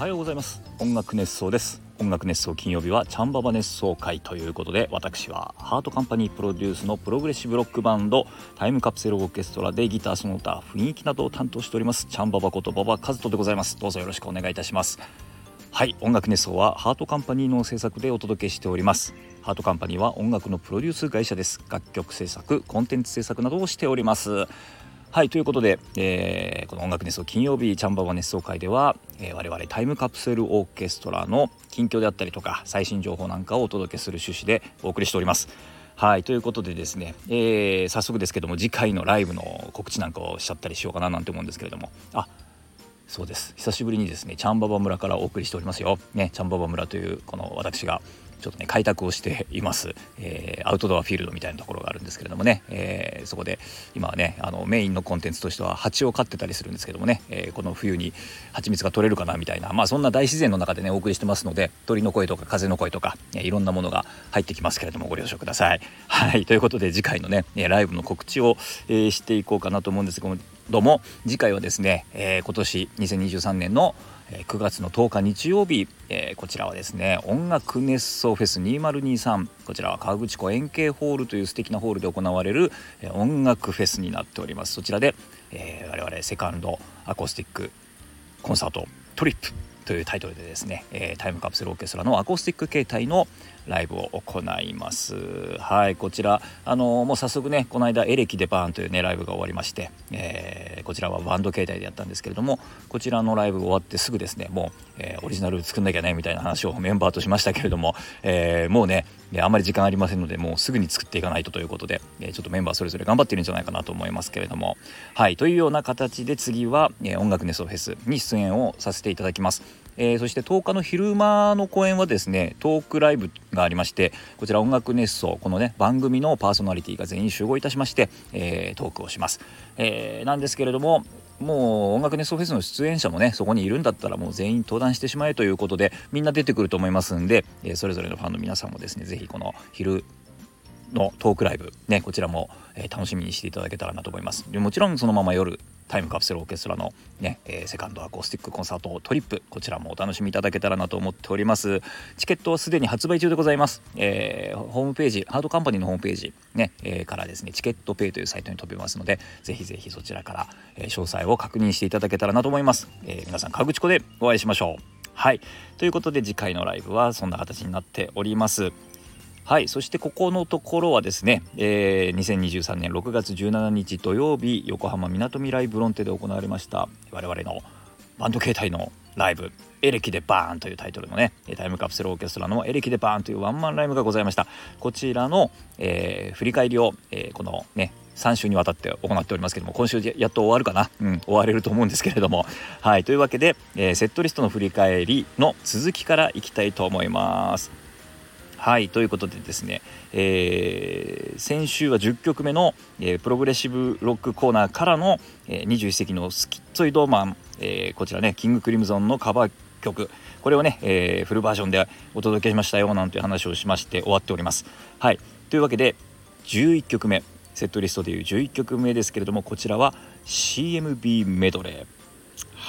おはようございます。音楽熱想です。音楽熱想金曜日はチャンババ熱想回ということで私はハートカンパニープロデュースのプログレッシブロックバンドタイムカプセルオーケストラでギターその他雰囲気などを担当しておりますチャンババこと馬場和人でございます。どうぞよろしくお願いいたします。はい音楽熱想はハートカンパニーの制作でお届けしております。ハートカンパニーは音楽のプロデュース会社です。楽曲制作コンテンツ制作などをしております。はいということで、えー、この音楽熱奏金曜日チャンババ熱奏会では、え、我々タイムカプセルオーケストラの近況であったりとか最新情報なんかをお届けする趣旨でお送りしております。はいということでですね、えー、早速ですけども次回のライブの告知なんかをしちゃったりしようかななんて思うんですけれどもあそうです久しぶりにですねチャンババ村からお送りしておりますよ。ねチャンババ村というこの私がちょっとね開拓をしています、えー、アウトドアフィールドみたいなところがあるんですけれどもね、えー、そこで今はねあのメインのコンテンツとしては蜂を飼ってたりするんですけどもね、えー、この冬に蜂蜜が取れるかなみたいなまあそんな大自然の中でねお送りしてますので鳥の声とか風の声とか、えいろんなものが入ってきますけれどもご了承ください。はい。ということで次回のねライブの告知を、えしていこうかなと思うんですけども次回はですね、え今年2023年の9月の10日日曜日、えー、こちらはですね音楽熱奏フェス2023こちらは河口湖円形ホールという素敵なホールで行われる、え、音楽フェスになっております。そちらで、えー、我々セカンドアコースティックコンサートトリップというタイトルでですね、えー、タイムカプセルオーケストラのアコースティック形態のライブを行いますはいこちらあの、もう早速ねこの間エレキでバーンというねライブが終わりまして、えー、こちらはバンド形態でやったんですけれどもこちらのライブ終わってすぐですねもう、えー、オリジナル作んなきゃねみたいな話を メンバーとしましたけれども、えもうねあまり時間ありませんのでもうすぐに作っていかないとということで、えちょっとメンバーそれぞれ頑張ってるんじゃないかなと思いますけれどもはいというような形で次は、え音楽ネストフェスに出演をさせていただきます。えー、そして10日の昼間の公演はですねトークライブがありましてこちら音楽熱奏このね番組のパーソナリティが全員集合いたしまして、えー、トークをします、えー、なんですけれどももう音楽熱奏フェスの出演者もねそこにいるんだったらもう全員登壇してしまえということでみんな出てくると思いますんで、えそれぞれのファンの皆さんもですね是非この昼のトークライブねこちらも、え楽しみにしていただけたらなと思います。もちろんそのまま夜タイムカプセルオーケストラのね、えー、セカンドアコースティックコンサートトリップこちらもお楽しみいただけたらなと思っております。チケットはすでに発売中でございます、えー、ホームページハードカンパニーのホームページね、えー、からですねチケットペイというサイトに飛べますのでぜひぜひそちらから、え詳細を確認していただけたらなと思います、え皆さん河口湖でお会いしましょう。はい。ということで次回のライブはそんな形になっております。はいそしてここのところはですね、えー、2023年6月17日土曜日横浜みなとみらいブロンテで行われました我々のバンド形態のライブ「エレキでバーン」というタイトルのねタイムカプセルオーケストラの「エレキでバーン」というワンマンライブがございました。こちらの、えー、振り返りを、えー、このね3週にわたって行っておりますけども今週やっと終わるかな、うん、終われると思うんですけれども。はいというわけで、えー、セットリストの振り返りの続きからいきたいと思います。はいということでですね、えー、先週は10曲目の、えー、プログレッシブロックコーナーからの、えー、21世紀の Schizoid Man、えー、こちらねキングクリムゾンのカバー曲これをね、えー、フルバージョンでお届けしましたよなんて話をしまして終わっております。はいというわけで11曲目セットリストでいう11曲目ですけれどもこちらは CMB メドレー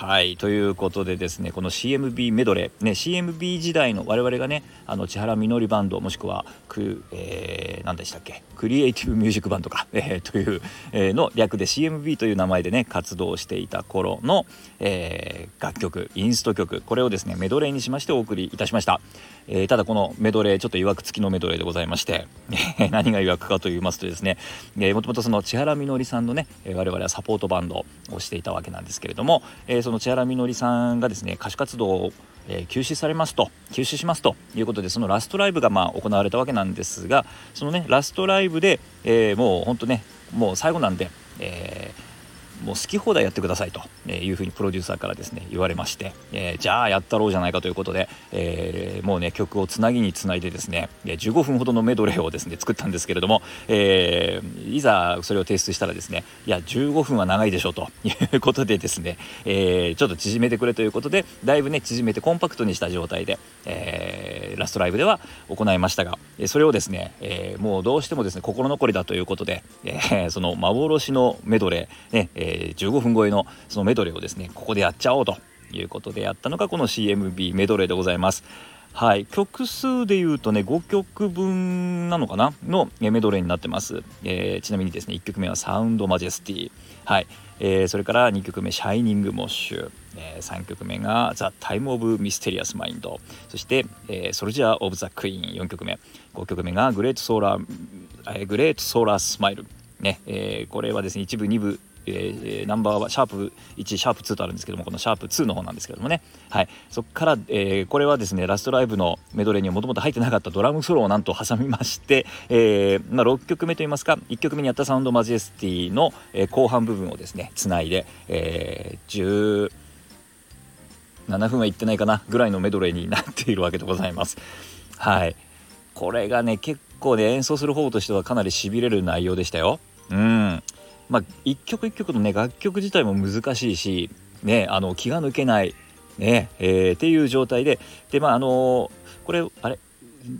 はいということでですねこの CMB メドレーね CMB 時代の我々がねあの茅原実里バンドもしくはく、えー、何でしたっけ？クリエイティブミュージックバンドか、えー、という、えー、の略で CMB という名前でね活動していた頃の、えー、楽曲インスト曲。これをですねメドレーにしましてお送りいたしました、え、ただこのメドレーちょっと曰く付きのメドレーでございまして 何が曰くかと言いますとですね、え、もともとその千原みのりさんのね我々はサポートバンドをしていたわけなんですけれども、え、その千原みのりさんがですね歌手活動をえ、休止されますと休止しますということでそのラストライブがまあ行われたわけなんですがそのねラストライブで、えー、もうほんとねもう最後なんで、えーもう好き放題やってくださいというふうにプロデューサーからですね言われまして、えー、じゃあやったろうじゃないかということで、えー、もうね曲をつなぎにつないでですね15分ほどのメドレーをですね作ったんですけれども、えー、いざそれを提出したらですねいや15分は長いでしょうということでですね、えちょっと縮めてくれということでだいぶね縮めてコンパクトにした状態で、えラストライブでは行いましたがそれをですね、えもうどうしてもですね心残りだということで、えその幻のメドレーね、えー、15分超えのそのメドレーをですねここでやっちゃおうということでやったのがこの CMB メドレーでございます。はい、曲数でいうとね5曲分なのかな？のメドレーになってます、えー、ちなみにですね1曲目は「 Sound Majesty」はい。えー、それから2曲目「 Shining Mosh」えー、3曲目が「 The Time of Mysterious Mind」そして「えー、ソルジャー・オブ・ザ・クイーン」4曲目。5曲目が「 Great Solar」えー「Great Solar Smile」ね、えー、これはですね一部2部えー、ナンバーはシャープ1シャープ2とあるんですけどもこのシャープ2の方なんですけどもね。はい。そこから、えー、これはですねラストライブのメドレーにはもともと入ってなかったドラムソロをなんと挟みまして、えーまあ、6曲目といいますか1曲目にやった Sound Majesty の、え、後半部分をですねつないで、えー、17分はいってないかなぐらいのメドレーになっているわけでございます。はい。これがね結構ね演奏する方としてはかなりしびれる内容でしたよ。うん。まあ、一曲一曲のね楽曲自体も難しいし、ね、あの気が抜けない、ねえー、っていう状態ででまああのこれあれ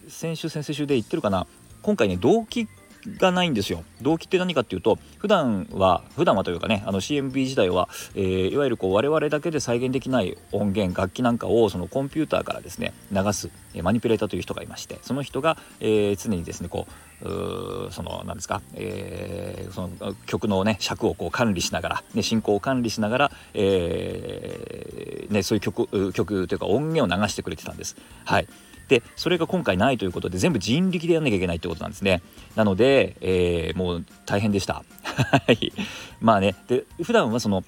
先週先々週で言ってるかな？今回ね動機がないんですよ。動機って何かっていうと普段は普段はというかねあの CMB 自体は、えー、いわゆるこう我々だけで再現できない音源楽器なんかをそのコンピューターからですね流すマニピュレーターという人がいましてその人が、えー、常にですねこうその何ですか、えー、その曲のね尺をこう管理しながら、ね、進行を管理しながら、えーね、そういう曲曲というか音源を流してくれてたんです。はい。でそれが今回ないということで全部人力でやんなきゃいけないってことなんですね。なので、えー、もう大変でした。はい。まあね。で普段はその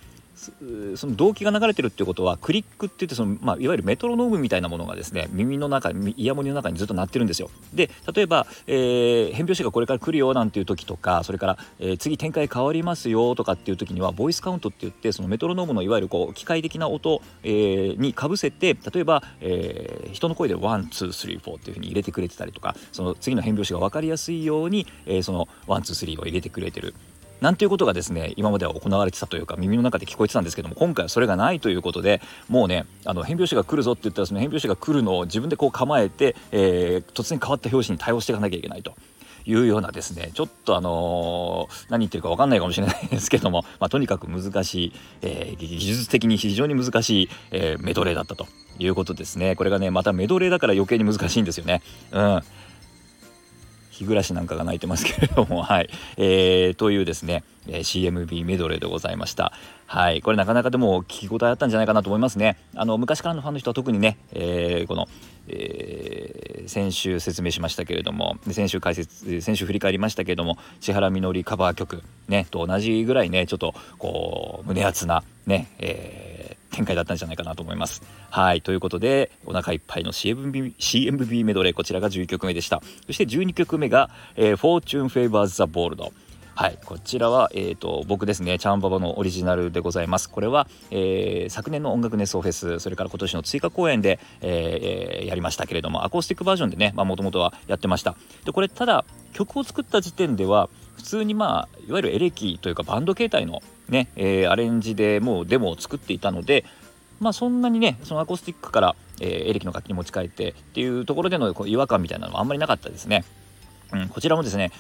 その動機が流れてるっていうことはクリックって言ってその、まあ、いわゆるメトロノームみたいなものがですね耳の中イヤモニの中にずっと鳴ってるんですよ。で例えば、えー、変拍子がこれから来るよなんていう時とかそれから、えー、次展開変わりますよとかっていう時にはボイスカウントって言ってそのメトロノームのいわゆるこう機械的な音、えー、にかぶせて例えば、え、人の声で one two three four っていうふうに入れてくれてたりとかその次の変拍子が分かりやすいように、え、その one two three を入れてくれてる。なんていうことがですね今までは行われてたというか耳の中で聞こえてたんですけども今回はそれがないということでもうねあの変拍子が来るぞって言ったらその変拍子が来るのを自分でこう構えて、えー、突然変わった拍子に対応していかなきゃいけないと。いうようなですねちょっとあのー、何言ってるか分かんないかもしれないですけども、まあ、とにかく難しい、えー、技術的に非常に難しい、え、メドレーだったということですねこれがねまたメドレーだから余計に難しいんですよね。うん日暮らしなんかが泣いてますけれども、はい。えー、というですね、え CMB メドレーでございました。はい。これなかなかでも聞き応えあったんじゃないかなと思いますね。あの、昔からのファンの人は特にね、えー、この、えー、先週説明しましたけれども先週解説先週振り返りましたけれども千原みのりカバー曲ねと同じぐらいねちょっとこう胸熱なね、えー展開だったんじゃないかなと思います。はい。ということでお腹いっぱいの CMB, CMB メドレーこちらが11曲目でした。そして12曲目が「えー、Fortune Favors the Bold」はい。こちらは、えーと、僕ですね。チャンババのオリジナルでございます。これは、えー、昨年の音楽熱奏フェスそれから今年の追加公演で、えー、やりましたけれどもアコースティックバージョンでねもともとはやってました。でこれただ曲を作った時点では普通にまあいわゆるエレキというかバンド形態のね、えー、アレンジでもうデモを作っていたのでまあそんなにねそのアコースティックから、えー、エレキの楽器に持ち帰ってっていうところでのこう違和感みたいなのはあんまりなかったですね。うん、こちらもですね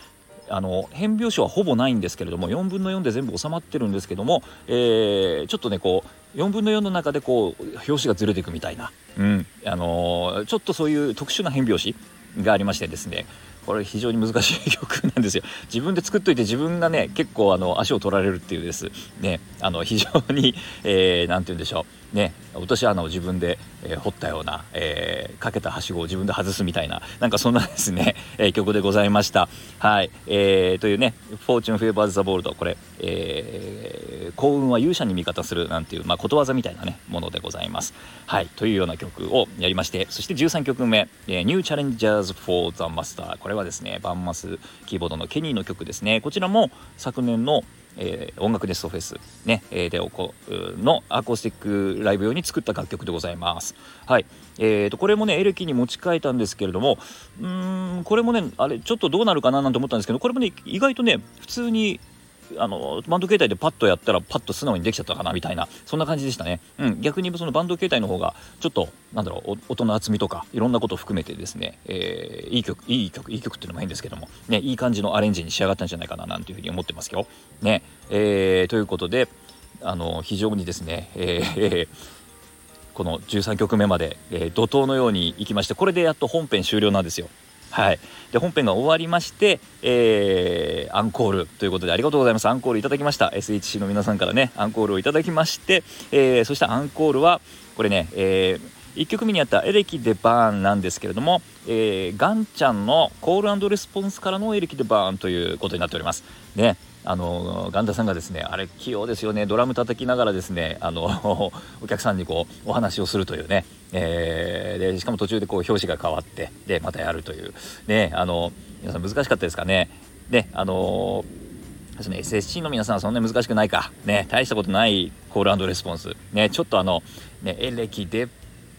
あの変拍子はほぼないんですけれども4分の4で全部収まってるんですけども、えー、ちょっとねこう4分の4の中でこう拍子がずれていくみたいな、うんあのー、ちょっとそういう特殊な変拍子がありましてですねこれ非常に難しい曲なんですよ。自分で作っといて自分がね結構あの足を取られるっていうです。ねあの非常に何、えー、て言うんでしょう。ね落とし穴を自分で、えー、掘ったような、えー、かけたはしごを自分で外すみたいななんかそんなですね、えー、曲でございました。はい、えー、というね「Fortune Favors the Bold」これ、えー、幸運は勇者に味方するなんていう、まあ、ことわざみたいなねものでございます。はい。というような曲をやりましてそして13曲目「えー、New Challengers for the Master」これはですねバンマスキーボードのケニーの曲ですね。こちらも昨年のえー、音楽ネストフェス、ねえー、でおこのアコースティックライブ用に作った楽曲でございます。はい、えーと、これもねエレキに持ち替えたんですけれどもうんこれもねあれちょっとどうなるかななんて思ったんですけどこれもね意外とね普通にあのバンド形態でパッとやったらパッと素直にできちゃったかなみたいなそんな感じでしたね、うん、逆にそのバンド形態の方がちょっとなんだろう音の厚みとかいろんなことを含めてですね、えー、いい曲いい曲いい曲っていうのも変ですけども、ね、いい感じのアレンジに仕上がったんじゃないかななんていうふうに思ってますよ。ねえー、ということであの非常にですね、えーこの13曲目まで、えー、怒涛のようにいきましてこれでやっと本編終了なんですよ。はい、で本編が終わりまして、えー、アンコールということでありがとうございます。アンコールいただきました。SHC の皆さんからねアンコールをいただきまして、えー、そしてアンコールはこれね、えー、1曲目にあった「エレキ・デバーン」なんですけれども、えー、ガンちゃんのコールレスポンスからの「エレキ・デバーン」ということになっております。ね。あのガンダさんがですねあれ器用ですよね。ドラム叩きながらですねあの お客さんにこうお話をするというね、えー、でしかも途中でこう表紙が変わってでまたやるという。ねあの皆さん難しかったですかね。であのですね SSC の皆さんはそんなに難しくないか。ね大したことないコールレスポンス。ねちょっとあのねエレキで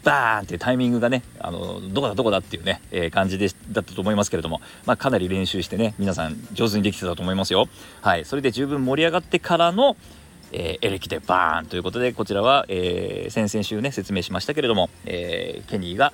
バーンってタイミングがねあのどこだどこだっていうね、えー、感じでだったと思いますけれども、まあ、かなり練習してね皆さん上手にできてたと思いますよ。はい。それで十分盛り上がってからのえー、エレキでバーンということでこちらは、えー、先々週ね説明しましたけれども、えー、ケニーが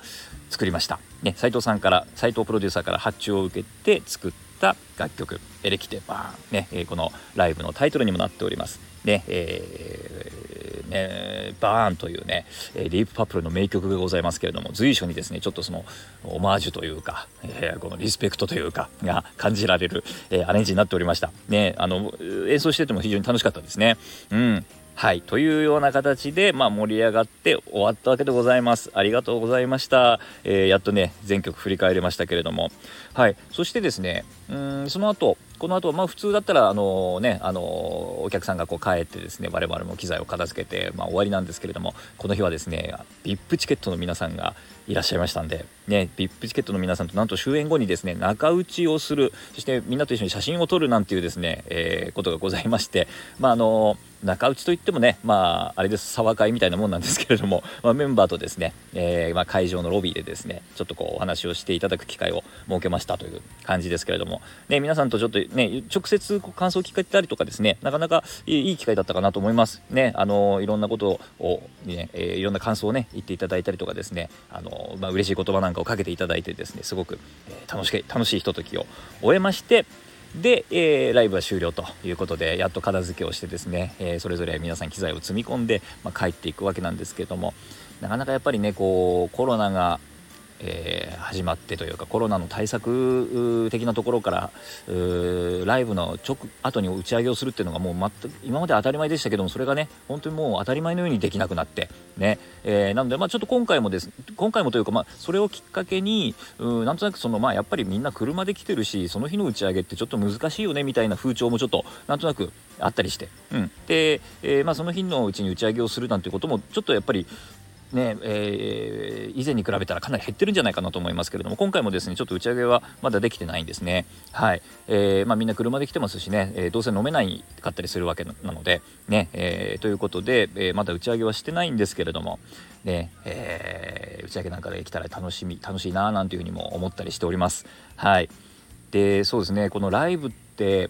作りました、ね、斉藤さんから斉藤プロデューサーから発注を受けて作った楽曲「エレキでバーン」ね、えー、このライブのタイトルにもなっております。ねえーね、バーンというね、ディープパップルの名曲がございますけれども随所にですねちょっとそのオマージュというか、えー、このリスペクトというかが感じられる、えー、アレンジになっておりました。ねあの演奏してても非常に楽しかったですね。うん。はい。というような形で、まあ、盛り上がって終わったわけでございます。ありがとうございました、えー、やっとね全曲振り返れましたけれども。はい。そしてですねうんその後この後まあ普通だったらあのねあのお客さんがこう帰ってですね我々も機材を片付けて、まあ、終わりなんですけれどもこの日はですね VIP チケットの皆さんがいらっしゃいましたんで、ね、VIP チケットの皆さんとなんと終演後にですね仲打ちをするそしてみんなと一緒に写真を撮るなんていうですね、え、ことがございましてまああの中内といってもねまああれです沢会みたいなもんなんですけれども、まあ、メンバーとですね、え、まあ、会場のロビーでですねちょっとこうお話をしていただく機会を設けましたという感じですけれども、ね、皆さんとちょっとね直接こう感想を聞かれたりとかですねなかなかいい機会だったかなと思います。ねあのいろんなことをね、えー、いろんな感想をね言っていただいたりとかですねあの、まあ、嬉しい言葉なんかをかけていただいてですねすごく、え、楽し楽しいひとときを終えましてで、えー、ライブは終了ということでやっと片付けをしてですね、えー、それぞれ皆さん機材を積み込んで、まあ、帰っていくわけなんですけどもなかなかやっぱりねこうコロナがえー、始まってというかコロナの対策的なところからライブの直後に打ち上げをするっていうのがもう全く今まで当たり前でしたけどもそれがね本当にもう当たり前のようにできなくなってね、えー、なのでまあちょっと今回もです今回もというかまあそれをきっかけにうなんとなくそのまあやっぱりみんな車で来てるしその日の打ち上げってちょっと難しいよねみたいな風潮もちょっとなんとなくあったりして、うん、で、えー、まあ、その日のうちに打ち上げをするなんてこともちょっとやっぱりねえー、以前に比べたらかなり減ってるんじゃないかなと思いますけれども今回もですねちょっと打ち上げはまだできてないんですね。はい、えー、まあ、みんな車で来てますしね、えー、どうせ飲めないかったりするわけなのでね、えということで、えまだ打ち上げはしてないんですけれどもねえ打ち上げなんかできたら楽しみ楽しいななんていうふうにも思ったりしております。はい。でそうですねこのライブって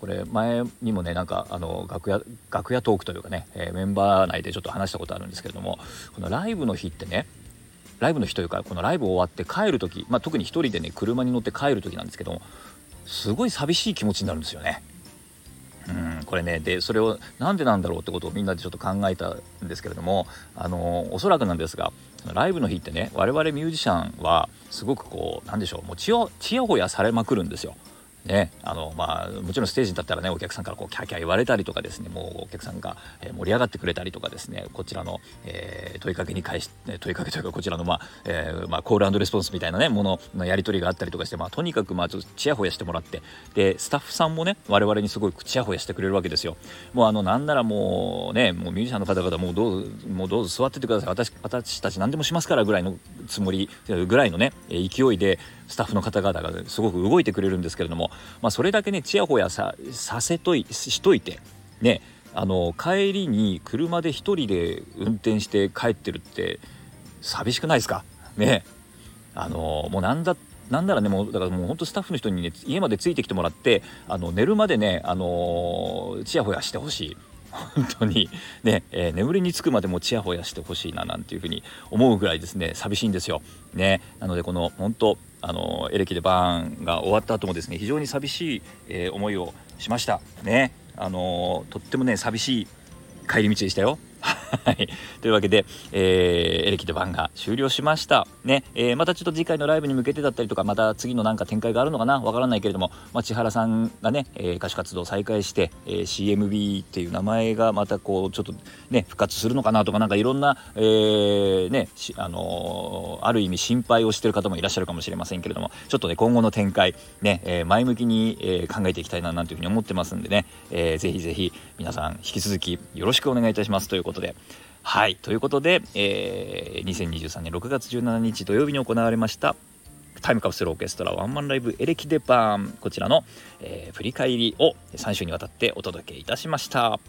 これ前にもねなんかあの楽屋楽屋トークというかね、えー、メンバー内でちょっと話したことあるんですけれどもこのライブの日ってねライブの日というかこのライブ終わって帰る時、まあ、特に1人でね車に乗って帰る時なんですけどもすごい寂しい気持ちになるんですよね。うんこれねでそれをなんでなんだろうってことをみんなでちょっと考えたんですけれどもあのおそらくなんですがライブの日ってね我々ミュージシャンはすごくこうなんでしょうもうちやほやされまくるんですよ。ねあのまあ、もちろんステージに立ったらねお客さんからこうキャキャ言われたりとかですねもうお客さんが盛り上がってくれたりとかですねこちらの、えー、問いかけに返し問いかけというかこちらの、まあえーまあ、コールレスポンスみたいなねもののやり取りがあったりとかして、まあ、とにかくまあちょっとちやほやしてもらってでスタッフさんもね我々にすごいちやほやしてくれるわけですよ。もうあのなんならもうねもうミュージシャンの方々もうどうもうどうぞ座っててください私私たち何でもしますからぐらいのつもりぐらいのね勢いでスタッフの方々がすごく動いてくれるんですけれども、まあ、それだけねちやほやさせといしといてねあの帰りに車で1人で運転して帰ってるって寂しくないですか？ね。あのもうなんだなんならねもうだからもう本当スタッフの人にね家までついてきてもらってあの寝るまでねあのちやほやしてほしい。本当に。ね、えー、眠りにつくまでもちやほやしてほしいななんていうふうに思うぐらいですね寂しいんですよ。ね、なのでこの本当あのエレキでバーンが終わった後もですね非常に寂しい、えー、思いをしましたね。あのとってもね寂しい帰り道でしたよ。はい、というわけで、えー、エレキで版が終了しました。ね、えー、またちょっと次回のライブに向けてだったりとか、また次のなんか展開があるのかなわからないけれども、まあ、千原さんがね、えー、歌手活動を再開して、えー、CMB っていう名前がまたこう、ちょっとね、復活するのかなとか、なんかいろんな、えー、ね、あの、ある意味心配をしてる方もいらっしゃるかもしれませんけれども、ちょっとね、今後の展開、ね、えー、前向きに、えー、考えていきたいな、なんていうふうに思ってますんでね、えー、ぜひぜひ皆さん引き続きよろしくお願いいたします。ということで、はい、ということで、えー、2023年6月17日土曜日に行われましたタイムカプセルオーケストラワンマンライブエレキデパンこちらの、えー、振り返りを3週にわたってお届けいたしました。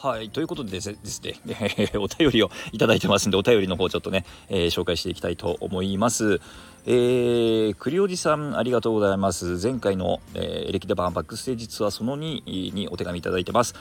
はい、ということでですね、えー、お便りをいただいてますんで、お便りの方ちょっとね、えー、紹介していきたいと思います。えー、栗おじさん、ありがとうございます。前回の、えー、エレキデバンバックステージツアーその2にお手紙いただいてます。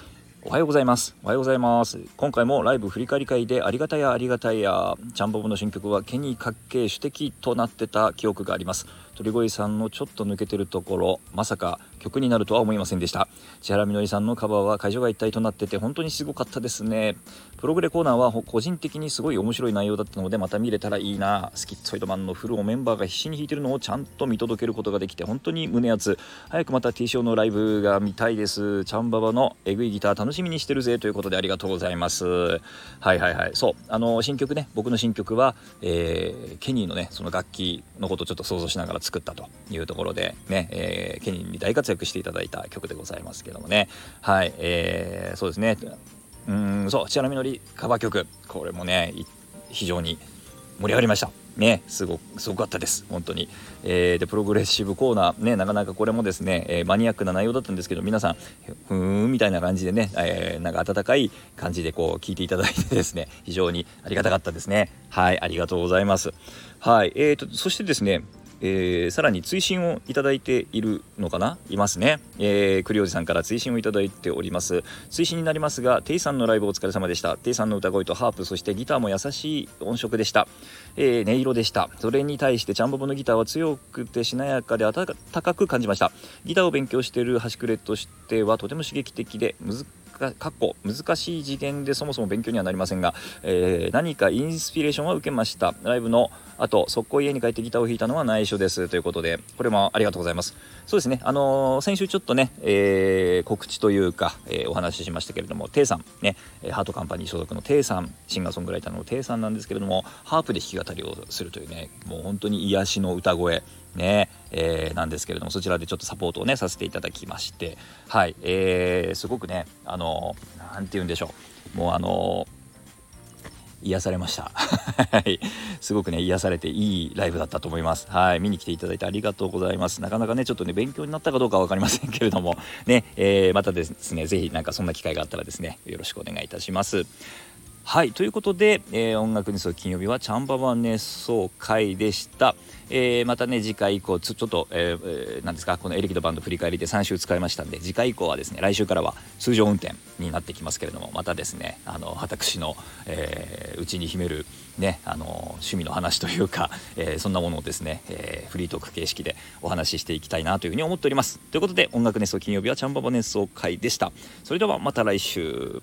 おはようございます。おはようございます。今回もライブ振り返り会でありがたやありがたや、チャンボブの新曲はケニーかっけ主的となってた記憶があります。鳥越さんのちょっと抜けてるところ、まさか曲になるとは思いませんでした。千原みのりさんのカバーは会場が一体となってて本当にすごかったですね。プログレコーナーは個人的にすごい面白い内容だったのでまた見れたらいいな。スキッツォイドマンのフルをメンバーが必死に弾いてるのをちゃんと見届けることができて本当に胸熱。早くまた T ショーのライブが見たいです。チャンババのエグいギター楽しみにしてるぜということでありがとうございます。はいはいはい。そう。あの、新曲ね、僕の新曲は、えー、ケニーのね、その楽器のことをちょっと想像しながら作ったというところでね、えー、ケニーに大活躍していただいた曲でございますけどもね。はい。えー、そうですね。うん、そう、千原みのりカバー曲。これもね、非常に盛り上がりました。ね、すごすごかったです、本当に。えー、で、プログレッシブコーナー、ね、なかなかこれもですね、えー、マニアックな内容だったんですけど、皆さん、ふーんみたいな感じでね、えー、なんか温かい感じでこう聞いていただいてですね、非常にありがたかったですね。はい、ありがとうございます。はい、えーと、そしてですね、えー、さらに追伸をいただいているのかな？いますね、えー、栗おじさんから追伸をいただいております。追伸になりますがテイさんのライブお疲れ様でした。テイさんの歌声とハープそしてギターも優しい音色でした、えー、音色でした。それに対してチャンボボのギターは強くてしなやかで温かく感じました。ギターを勉強している端くれとしてはとても刺激的で難かっこ難しい次元でそもそも勉強にはなりませんが、えー、何かインスピレーションは受けました。ライブの後速攻家に帰ってギターを弾いたのは内緒ですということでこれもありがとうございます。そうですね。あのー、先週ちょっとね、えー、告知というか、えー、お話ししましたけれどもテイさんねハートカンパニー所属のテイさんシンガーソングライターのテイさんなんですけれどもハープで弾き語りをするというねもう本当に癒しの歌声ね、えー、なんですけれどもそちらでちょっとサポートをねさせていただきましてはい、えー、すごくねあの何て言うんでしょう。もうあの癒されました。はい。すごくね、癒されていいライブだったと思います。はい。見に来ていただいてありがとうございます。なかなかね、ちょっとね、勉強になったかどうか分かりませんけれども、ね、えー、またですね、是非なんかそんな機会があったらですね、よろしくお願いいたします。はいということで、えー、音楽にそう金曜日はチャンババ熱奏会でした、えー、またね次回以降ちょっと、えー、なんですかこのエレキドバンド振り返りで3週使いましたんで次回以降はですね来週からは通常運転になってきますけれどもまたですねあの私のうち、えー、に秘めるねあの趣味の話というか、えー、そんなものをですね、えー、フリートーク形式でお話ししていきたいなというふうに思っております。ということで音楽熱奏金曜日はチャンババ熱奏会でした。それではまた来週。